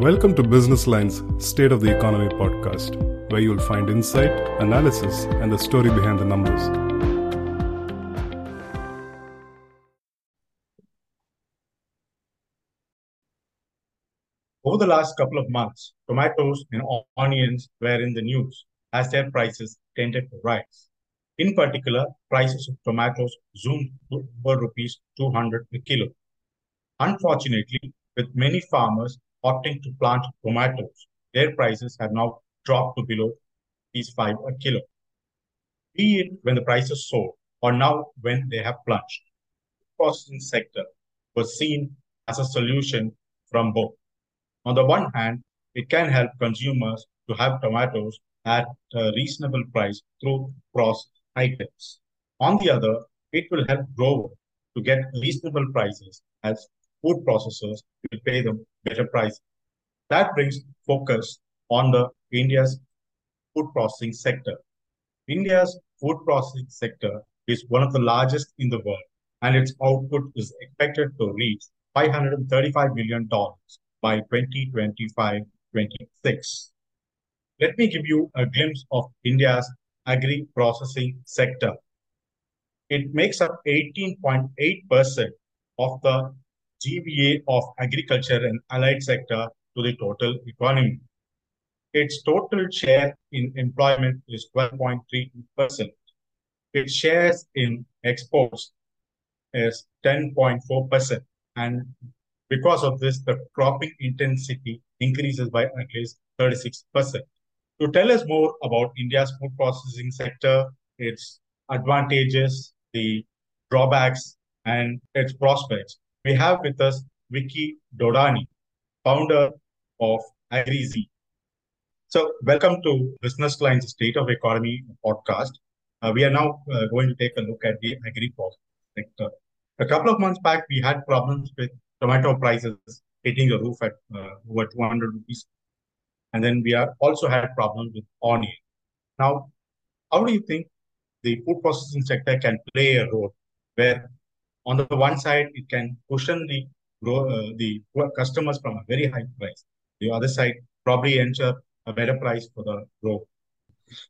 Welcome to Business Line's State of the Economy podcast, where you'll find insight, analysis, and the story behind the numbers. Over the last couple of months, tomatoes and onions were in the news as their prices tended to rise. In particular, prices of tomatoes zoomed to over rupees 200 a kilo. Unfortunately, with many farmers opting to plant tomatoes, their prices have now dropped to below these 5 a kilo. Be it when the prices soared or now when they have plunged. The processing sector was seen as a solution from both. On the one hand, it can help consumers to have tomatoes at a reasonable price through processed items. On the other, it will help growers to get reasonable prices as food processors will pay them better prices. That brings focus on the India's food processing sector. India's food processing sector is one of the largest in the world, and its output is expected to reach $535 billion by 2025-26. Let me give you a glimpse of India's agri-processing sector. It makes up 18.8% of the GVA of agriculture and allied sector to the total economy. Its total share in employment is 12.3%. Its shares in exports is 10.4%. And because of this, the cropping intensity increases by at least 36%. To tell us more about India's food processing sector, its advantages, the drawbacks, and its prospects, we have with us Vicky Dodani, founder of Agrizy. So, welcome to Business Line's State of Economy podcast. Uh, we are now uh, going to take a look at the agri sector. A couple of months back, we had problems with tomato prices hitting the roof at uh, over 200 rupees. And then we are also had problems with onion. Now, how do you think the food processing sector can play a role where on the one side, it can cushion the, uh, the customers from a very high price the other side probably ends a better price for the grower.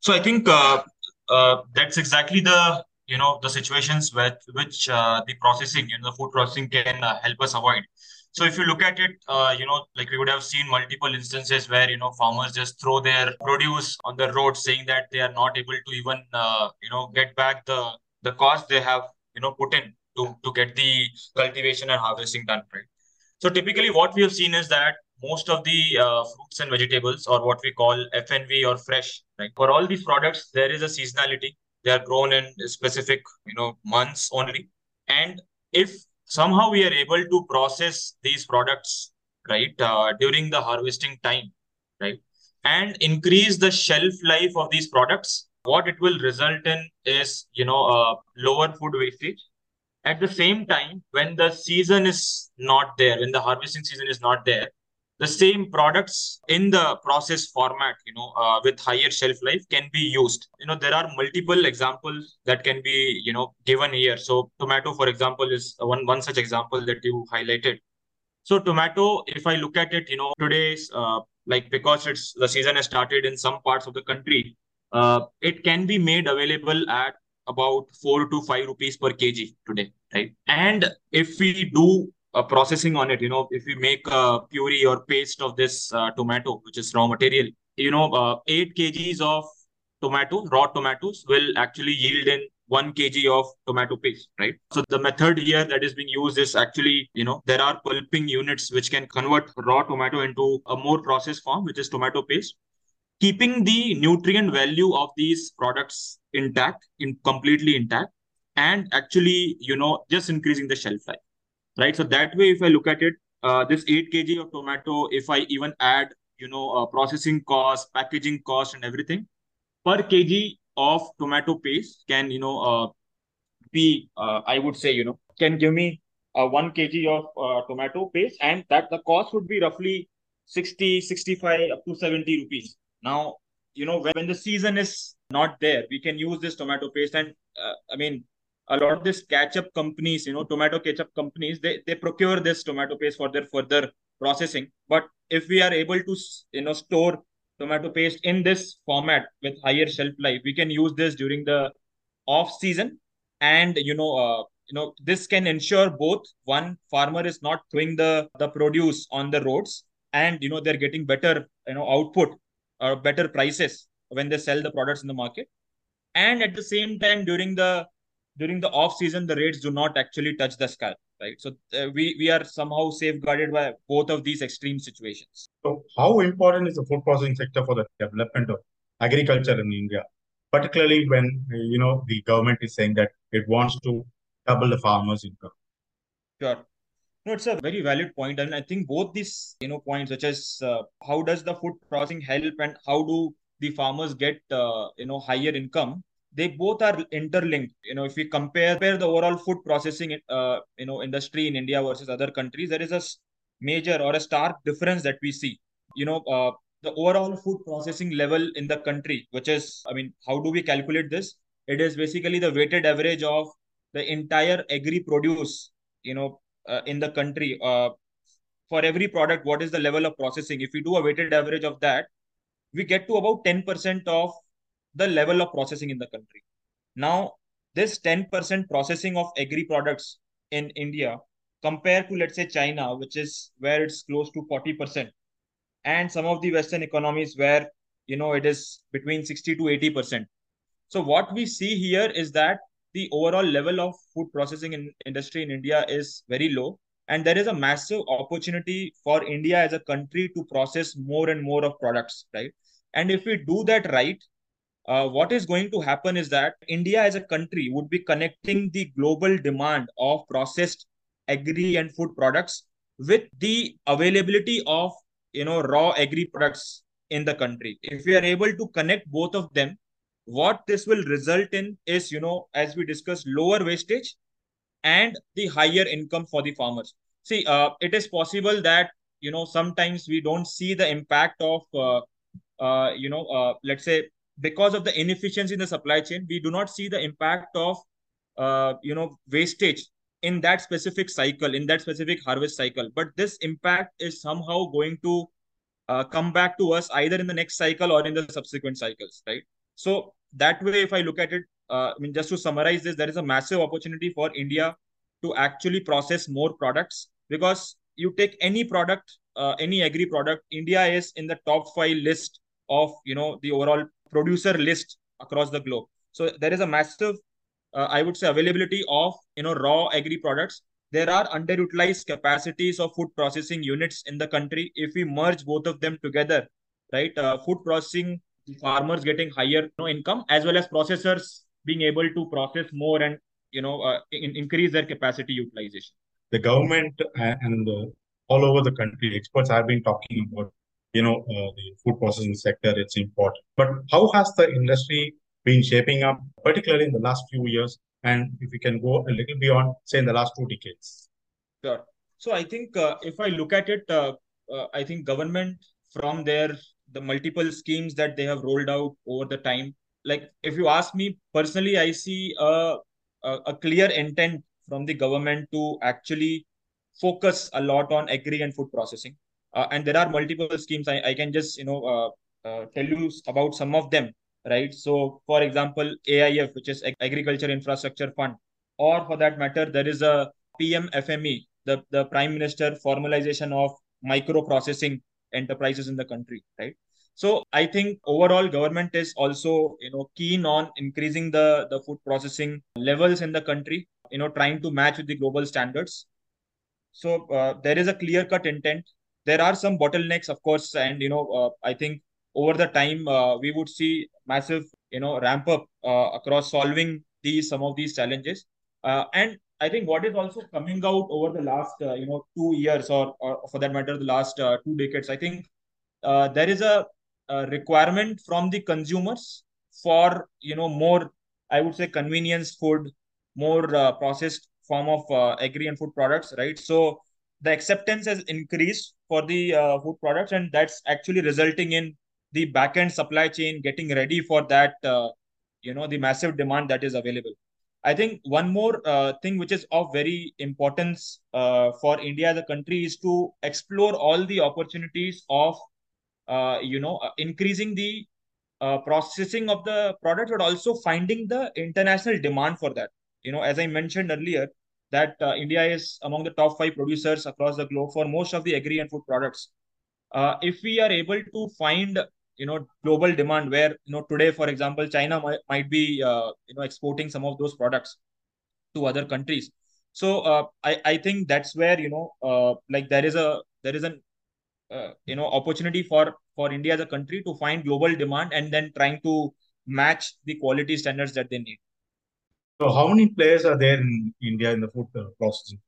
So I think uh, uh, that's exactly the you know the situations with which uh, the processing you know the food processing can uh, help us avoid. So if you look at it, uh, you know, like we would have seen multiple instances where you know farmers just throw their produce on the road, saying that they are not able to even you know get back the the cost they have you know put in to to get the cultivation and harvesting done, right? So typically, what we have seen is that most of the uh, fruits and vegetables or what we call FNV or fresh, right? For all these products, there is a seasonality. They are grown in specific, you know, months only. And if somehow we are able to process these products, right, uh, during the harvesting time, right, and increase the shelf life of these products, what it will result in is, you know, uh, lower food wastage at the same time when the season is not there when the harvesting season is not there the same products in the process format you know uh, with higher shelf life can be used. You know there are multiple examples that can be you know given here. So tomato for example is one one such example that you highlighted. So tomato if i look at it you know today's uh, like because it's the season has started in some parts of the country uh, it can be made available at about 4 to 5 rupees per kg today right and if we do uh, processing on it. You know, if we make a puree or paste of this uh, tomato, which is raw material, you know, uh, 8 kgs of tomato, raw tomatoes will actually yield in 1 kg of tomato paste, right? So the method here that is being used is actually, you know, there are pulping units which can convert raw tomato into a more processed form, which is tomato paste, keeping the nutrient value of these products intact, in completely intact, and actually, you know, just increasing the shelf life right? So that way, if I look at it, uh, this 8 kg of tomato, if I even add, you know, uh, processing cost, packaging cost and everything, per kg of tomato paste can, you know, uh, be, uh, I would say, you know, can give me uh, 1 kg of uh, tomato paste and that the cost would be roughly 60, 65 up to 70 rupees. Now, you know, when, when the season is not there, we can use this tomato paste and, uh, I mean, a lot of these ketchup companies, you know, tomato ketchup companies, they, they procure this tomato paste for their further processing. But if we are able to you know store tomato paste in this format with higher shelf life, we can use this during the off season, and you know, uh, you know, this can ensure both one farmer is not throwing the the produce on the roads, and you know they're getting better you know output or better prices when they sell the products in the market, and at the same time during the during the off season the rates do not actually touch the sky right? So uh, we we are somehow safeguarded by both of these extreme situations. So how important is the food processing sector for the development of agriculture in india? Particularly when you know the government is saying that it wants to double the farmers income. Sure no, it's a very valid point, and I think both these, you know, points, such as uh, how does the food processing help, and how do the farmers get, uh, you know, higher income, they both are interlinked. You know if we compare, compare the overall food processing uh, you know industry in india versus other countries there is a major or a stark difference that we see. You know uh, the overall food processing level in the country which is i mean how do we calculate this? It is basically the weighted average of the entire agri produce you know uh, in the country uh, for every product what is the level of processing if we do a weighted average of that we get to about 10% of the level of processing in the country. Now, this 10% processing of agri products in India compared to, let's say, China, which is where it's close to 40%, and some of the Western economies where, you know, it is between 60 to 80%. So what we see here is that the overall level of food processing in industry in India is very low. And there is a massive opportunity for India as a country to process more and more of products, right? And if we do that right, uh, what is going to happen is that India as a country would be connecting the global demand of processed agri and food products with the availability of you know raw agri products in the country. If we are able to connect both of them, what this will result in is you know as we discussed lower wastage and the higher income for the farmers. See, uh, it is possible that you know sometimes we don't see the impact of uh, uh, you know uh, let's say because of the inefficiency in the supply chain, we do not see the impact of uh, you know wastage in that specific cycle, in that specific harvest cycle. But this impact is somehow going to uh, come back to us either in the next cycle or in the subsequent cycles, right? So that way, if I look at it, uh, I mean, just to summarize this, there is a massive opportunity for India to actually process more products because you take any product, uh, any agri product, India is in the top five list of you know the overall producer list across the globe. So there is a massive, uh, I would say, availability of you know raw agri products. There are underutilized capacities of food processing units in the country. If we merge both of them together, right, uh, food processing farmers getting higher you know, income as well as processors being able to process more and you know uh, in, increase their capacity utilization. The government and the, all over the country, experts have been talking about you know, uh, the food processing sector, it's important. But how has the industry been shaping up, particularly in the last few years? And if we can go a little beyond, say, in the last two decades. Sure. So I think uh, if I look at it, uh, uh, I think government from their the multiple schemes that they have rolled out over the time, like if you ask me personally, I see a, a, a clear intent from the government to actually focus a lot on agri and food processing. Uh, and there are multiple schemes. I, I can just you know uh, uh, tell you about some of them right? So for example aif which is agriculture infrastructure fund. Or for that matter there is a pm fme the, the prime minister formalization of micro processing enterprises in the country right? So i think overall government is also you know keen on increasing the the food processing levels in the country you know trying to match with the global standards. So uh, there is a clear cut intent. There are some bottlenecks, of course, and you know, uh, I think over the time uh, we would see massive, you know, ramp up uh, across solving these some of these challenges. Uh, and I think what is also coming out over the last, uh, you know, two years or, or for that matter, the last uh, two decades, I think there is a, a requirement from the consumers for you know more, I would say, convenience food, more processed form of agri and food products, right? So the acceptance has increased for the uh, food products and that's actually resulting in the back end supply chain getting ready for that uh, you know the massive demand that is available I think one more uh, thing which is of very importance uh, for India as a country is to explore all the opportunities of, uh, you know, uh, increasing the uh, processing of the product, but also finding the international demand for that. You know, as I mentioned earlier, that uh, India is among the top five producers across the globe for most of the agri and food products. if we are able to find you know global demand where you know today for example china might, might be uh, you know exporting some of those products to other countries. So uh, i i think that's where you know uh, like there is a there is an uh, you know opportunity for for india as a country to find global demand and then trying to match the quality standards that they need. So how many players are there in india in the food uh, processing?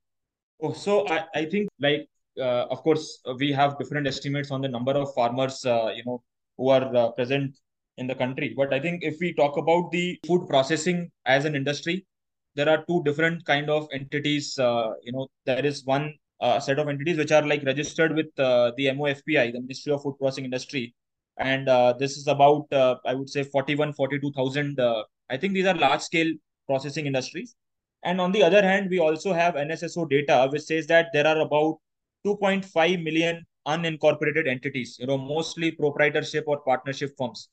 Oh so i i think like uh, of course we have different estimates on the number of farmers you know who are uh, present in the country. But I think if we talk about the food processing as an industry, there are two different kind of entities. Uh, you know, there is one uh, set of entities which are like registered with uh, the MOFPI, the Ministry of Food Processing Industry, and uh, this is about uh, I would say 41, 42,000. I think these are large scale processing industries. And on the other hand, we also have NSSO data, which says that there are about 2.5 million unincorporated entities, you know, mostly proprietorship or partnership firms,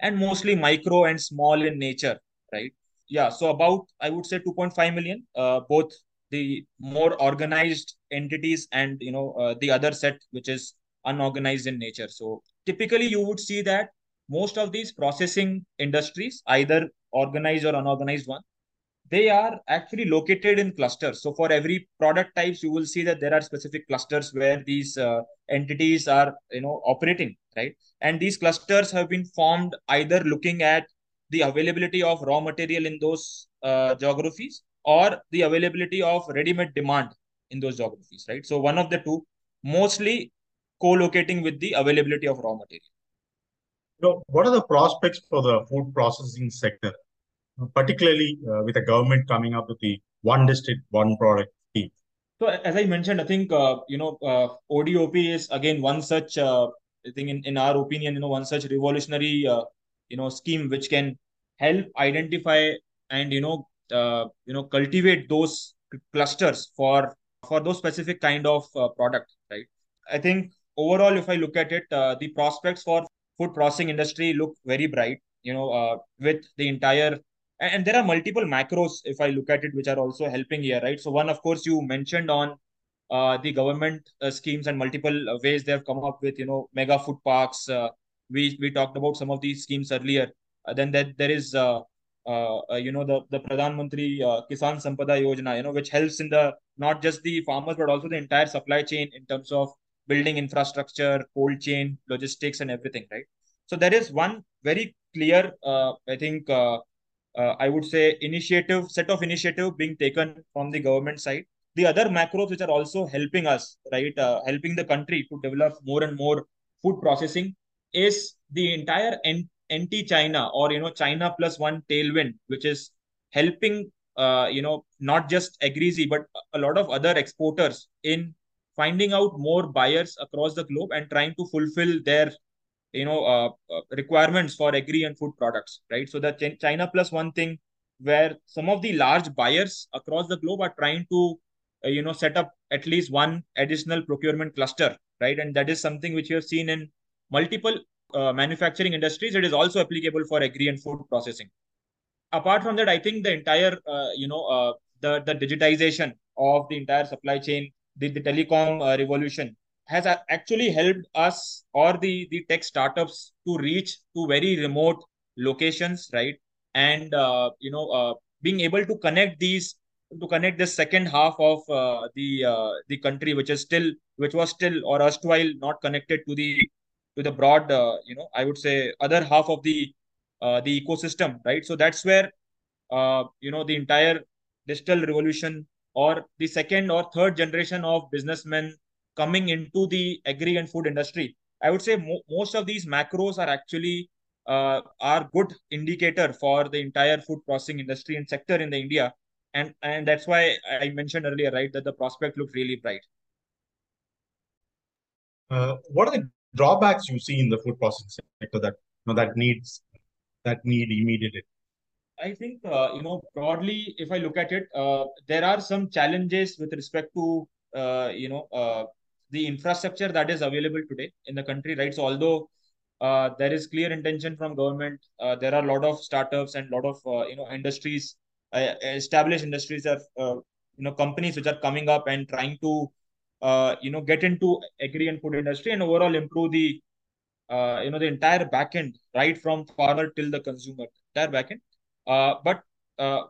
and mostly micro and small in nature, right? Yeah, so about I would say 2.5 million, uh, both the more organized entities and you know uh, the other set which is unorganized in nature. So typically you would see that most of these processing industries, either organized or unorganized one, they are actually located in clusters. So for every product types, you will see that there are specific clusters where these uh, entities are, you know, operating, right? And these clusters have been formed either looking at the availability of raw material in those uh, geographies or the availability of ready-made demand in those geographies, right? So one of the two, mostly co-locating with the availability of raw material. So what are the prospects for the food processing sector? Particularly uh, with the government coming up with the one district, one product scheme. So as I mentioned, I think uh, you know uh, ODOP is again one such uh, I think in, in our opinion, you know, one such revolutionary uh, you know scheme which can help identify and you know uh, you know cultivate those clusters for for those specific kind of uh, product, right? I think overall, if I look at it, the prospects for food processing industry look very bright. You know, with the entire and there are multiple macros if i look at it which are also helping here right? So one of course you mentioned on uh, the government uh, schemes and multiple uh, ways they have come up with you know mega food parks uh, we we talked about some of these schemes earlier. Uh, then there, there is uh, you know the the pradhan mantri kisan sampada yojana you know which helps in the not just the farmers but also the entire supply chain in terms of building infrastructure cold chain logistics and everything right? So there is one very clear i think uh, I would say, initiative set of initiative being taken from the government side. The other macros which are also helping us, right, uh, helping the country to develop more and more food processing is the entire anti China or you know China plus one tailwind, which is helping uh, you know not just Agrizy but a lot of other exporters in finding out more buyers across the globe and trying to fulfill their you know uh, uh, requirements for agri and food products right? So that china plus one thing where some of the large buyers across the globe are trying to uh, you know set up at least one additional procurement cluster right? And that is something which you have seen in multiple uh, manufacturing industries. It is also applicable for agri and food processing. Apart from that i think the entire uh, you know uh, the the digitization of the entire supply chain the, the telecom revolution has actually helped us or the the tech startups to reach to very remote locations right? And uh, you know uh, being able to connect these to connect the second half of uh, the uh, the country which is still which was still or erstwhile not connected to the to the broad uh, you know i would say other half of the uh, the ecosystem right? So that's where you know the entire digital revolution or the second or third generation of businessmen coming into the agri and food industry, I would say mo most of these macros are actually uh, are good indicator for the entire food processing industry and sector in the India. And, and that's why I mentioned earlier, right, that the prospect looks really bright. Uh, what are the drawbacks you see in the food processing sector that you know, that needs that need immediate I think uh, you know broadly, if I look at it, uh, there are some challenges with respect to uh, you know uh, the infrastructure that is available today in the country, right? So although uh, there is clear intention from government, uh, there are a lot of startups and a lot of you know industries, established industries are you know companies which are coming up and trying to you know get into agri and food industry and overall improve the you know the entire backend right from farmer till the consumer entire backend uh, but uh,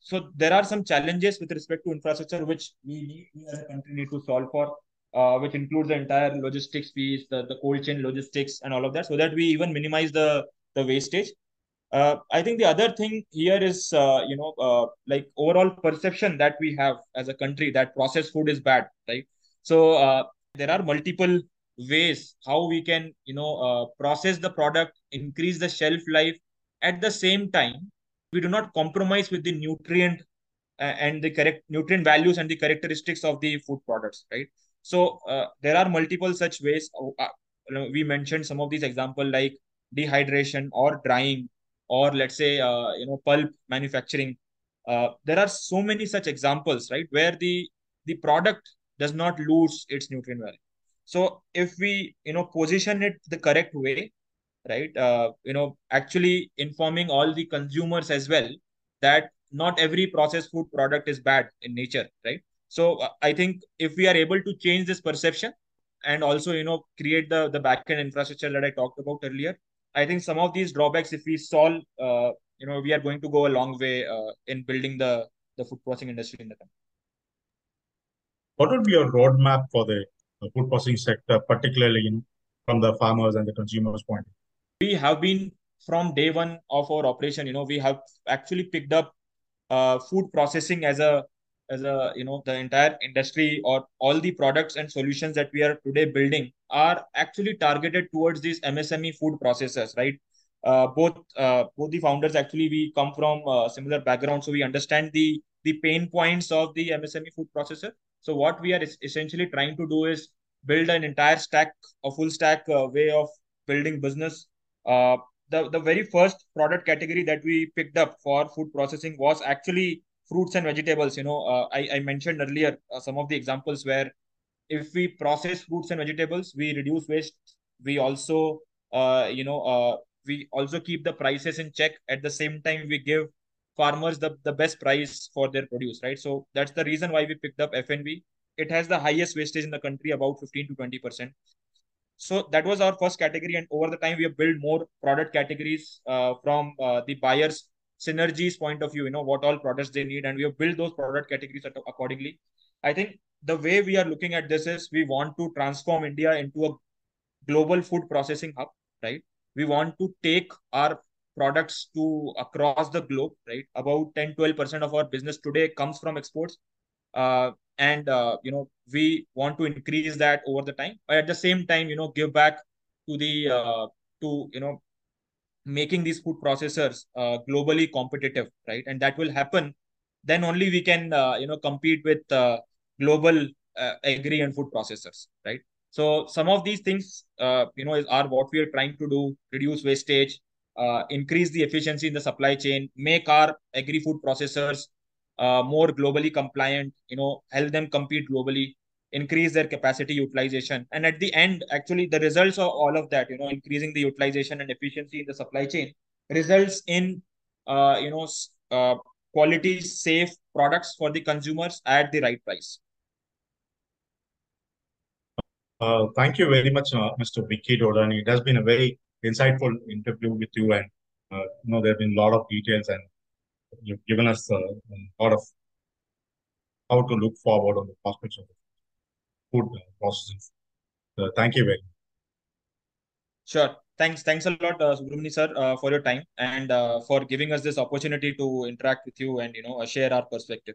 so there are some challenges with respect to infrastructure which we we as a country need to solve for, uh, which includes the entire logistics piece, the, the cold chain logistics, and all of that, so that we even minimize the the wastage. Uh, I think the other thing here is, uh, you know, uh, like overall perception that we have as a country that processed food is bad, right? So there are multiple ways how we can, you know, process the product, increase the shelf life, at the same time we do not compromise with the nutrient uh, and the correct nutrient values and the characteristics of the food products right so uh, there are multiple such ways uh, we mentioned some of these examples like dehydration or drying or let's say uh, you know pulp manufacturing uh, there are so many such examples right where the the product does not lose its nutrient value so if we you know position it the correct way right? Uh, you know, actually informing all the consumers as well that not every processed food product is bad in nature, right? So uh, I think if we are able to change this perception and also, you know, create the the backend infrastructure that I talked about earlier, I think some of these drawbacks, if we solve, uh, you know, we are going to go a long way uh, in building the the food processing industry in the country. What would be your roadmap for the, the food processing sector, particularly in, from the farmers and the consumers' point we have been from day one of our operation you know we have actually picked up uh, food processing as a as a you know the entire industry or all the products and solutions that we are today building are actually targeted towards these msme food processors right? Uh, both uh, both the founders actually we come from uh, similar background so we understand the the pain points of the msme food processor. So what we are essentially trying to do is build an entire stack a full stack uh, way of building business. Uh, the, the very first product category that we picked up for food processing was actually fruits and vegetables. You know, uh, I, I mentioned earlier uh, some of the examples where if we process fruits and vegetables, we reduce waste. We also, uh, you know, uh, we also keep the prices in check. At the same time, we give farmers the, the best price for their produce, right? So that's the reason why we picked up FNV. It has the highest wastage in the country, about 15 to 20%. So that was our first category, and over the time we have built more product categories uh, from uh, the buyers synergies point of view. You know what all products they need, and we have built those product categories accordingly. I think the way we are looking at this is we want to transform India into a global food processing hub, right? We want to take our products to across the globe, right? About 10 12% of our business today comes from exports. Uh, and uh, you know we want to increase that over the time but at the same time you know give back to the uh, to you know making these food processors uh, globally competitive right? And that will happen. Then only we can uh, you know compete with uh, global uh, agri and food processors right? So some of these things uh, you know is, are what we are trying to do reduce wastage uh, increase the efficiency in the supply chain make our agri food processors more globally compliant, you know, help them compete globally, increase their capacity utilization. And at the end, actually, the results of all of that, you know, increasing the utilization and efficiency in the supply chain results in, uh, you know, uh, quality, safe products for the consumers at the right price. Uh, thank you very much, uh, Mr. Vicky Dodani. It has been a very insightful interview with you, and uh, you know there have been a lot of details and you've given us a lot of how to look forward on the prospects of food processing. Uh, thank you very much. Sure. Thanks. Thanks a lot, uh, Subramani sir, uh, for your time and uh, for giving us this opportunity to interact with you and you know share our perspective.